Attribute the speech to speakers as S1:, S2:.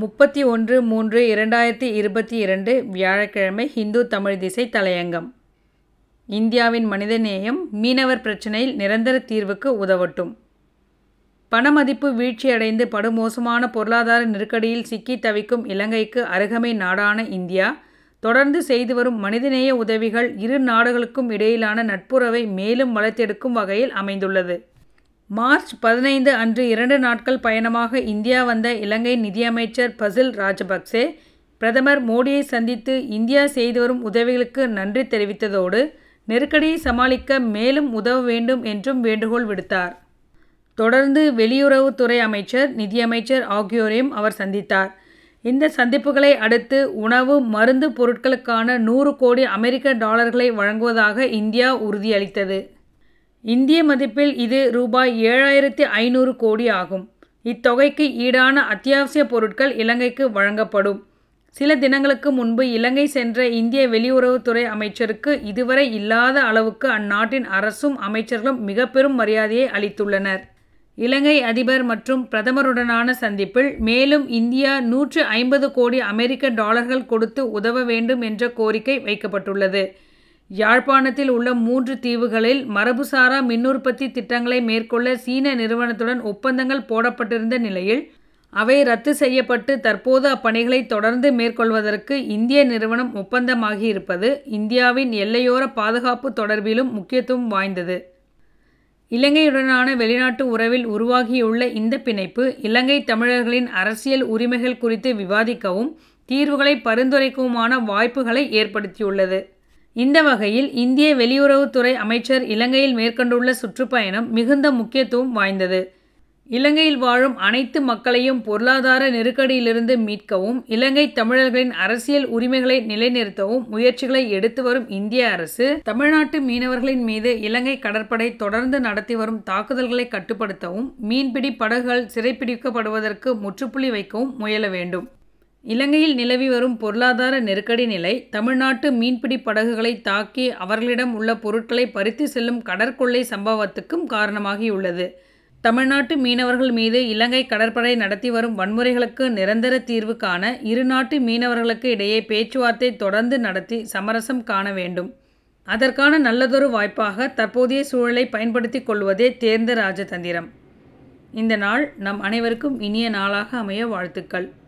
S1: முப்பத்தி ஒன்று மூன்று இரண்டாயிரத்தி இருபத்தி இரண்டு வியாழக்கிழமை ஹிந்து தமிழ் திசை தலையங்கம். இந்தியாவின் மனிதநேயம் மீனவர் பிரச்சினையில் நிரந்தர தீர்வுக்கு உதவட்டும். பணமதிப்பு வீழ்ச்சியடைந்து படுமோசமான பொருளாதார நெருக்கடியில் சிக்கி தவிக்கும் இலங்கைக்கு அருகமை நாடான இந்தியா தொடர்ந்து செய்து வரும் மனிதநேய உதவிகள் இரு நாடுகளுக்கும் இடையிலான நட்புறவை மேலும் வளர்த்தெடுக்கும் வகையில் அமைந்துள்ளது. மார்ச் பதினைந்து அன்று இரண்டு நாட்கள் பயணமாக இந்தியா வந்த இலங்கை நிதியமைச்சர் பசில் ராஜபக்சே பிரதமர் மோடியை சந்தித்து இந்தியா செய்து வரும் உதவிகளுக்கு நன்றி தெரிவித்ததோடு நெருக்கடியை சமாளிக்க மேலும் உதவ வேண்டும் என்றும் வேண்டுகோள் விடுத்தார். தொடர்ந்து வெளியுறவுத்துறை அமைச்சர் நிதியமைச்சர் ஆகியோரையும் அவர் சந்தித்தார். இந்த சந்திப்புகளை அடுத்து உணவு மருந்து பொருட்களுக்கான நூறு கோடி அமெரிக்க டாலர்களை வழங்குவதாக இந்தியா உறுதியளித்தது. இந்திய மதிப்பில் இது ரூபாய் ஏழாயிரத்தி ஐநூறு கோடி ஆகும். இத்தொகைக்கு ஈடான அத்தியாவசிய பொருட்கள் இலங்கைக்கு வழங்கப்படும். சில தினங்களுக்கு முன்பு இலங்கை சென்ற இந்திய வெளியுறவுத்துறை அமைச்சருக்கு இதுவரை இல்லாத அளவுக்கு அந்நாட்டின் அரசும் அமைச்சர்களும் மிக பெரும் மரியாதையை அளித்துள்ளனர். இலங்கை அதிபர் மற்றும் பிரதமருடனான சந்திப்பில் மேலும் இந்தியா நூற்று ஐம்பது கோடி அமெரிக்க டாலர்கள் கொடுத்து உதவ வேண்டும் என்ற கோரிக்கை வைக்கப்பட்டுள்ளது. யாழ்ப்பாணத்தில் உள்ள மூன்று தீவுகளில் மரபுசாரா மின்னுற்பத்தி திட்டங்களை மேற்கொள்ள சீன நிறுவனத்துடன் ஒப்பந்தங்கள் போடப்பட்டிருந்த நிலையில் அவை ரத்து செய்யப்பட்டு தற்போது அப்பணிகளை தொடர்ந்து மேற்கொள்வதற்கு இந்திய நிறுவனம் ஒப்பந்தமாகியிருப்பது இந்தியாவின் எல்லையோர பாதுகாப்பு தொடர்பிலும் முக்கியத்துவம் வாய்ந்தது. இலங்கையுடனான வெளிநாட்டு உறவில் உருவாகியுள்ள இந்த பிணைப்பு இலங்கை தமிழர்களின் அரசியல் உரிமைகள் குறித்து விவாதிக்கவும் தீர்வுகளை பரிந்துரைக்கவுமான வாய்ப்புகளை ஏற்படுத்தியுள்ளது. இந்த வகையில் இந்திய வெளியுறவுத்துறை அமைச்சர் இலங்கையில் மேற்கொண்டுள்ள சுற்றுப்பயணம் மிகுந்த முக்கியத்துவம் வாய்ந்தது. இலங்கையில் வாழும் அனைத்து மக்களையும் பொருளாதார நெருக்கடியிலிருந்து மீட்கவும் இலங்கை தமிழர்களின் அரசியல் உரிமைகளை நிலைநிறுத்தவும் முயற்சிகளை எடுத்து வரும் இந்திய அரசு தமிழ்நாட்டு மீனவர்களின் மீது இலங்கை கடற்படை தொடர்ந்து நடத்தி வரும் தாக்குதல்களை கட்டுப்படுத்தவும் மீன்பிடி படகுகள் சிறைப்பிடிக்கப்படுவதற்கு முற்றுப்புள்ளி வைக்கவும் முயல வேண்டும். இலங்கையில் நிலவி வரும் பொருளாதார நெருக்கடி நிலை தமிழ்நாட்டு மீன்பிடி படகுகளை தாக்கி அவர்களிடம் உள்ள பொருட்களை பறித்து செல்லும் கடற்கொள்ளை சம்பவத்துக்கும் காரணமாகியுள்ளது. தமிழ்நாட்டு மீனவர்கள் மீது இலங்கை கடற்படை நடத்தி வரும் வன்முறைகளுக்கு நிரந்தர தீர்வு காண இரு நாட்டு மீனவர்களுக்கு இடையே பேச்சுவார்த்தை தொடர்ந்து நடத்தி சமரசம் காண வேண்டும். அதற்கான நல்லதொரு வாய்ப்பாக தற்போதைய சூழலை பயன்படுத்தி கொள்வதே தேர்ந்த ராஜதந்திரம். இந்த நாள் நம் அனைவருக்கும் இனிய நாளாக அமைய வாழ்த்துக்கள்.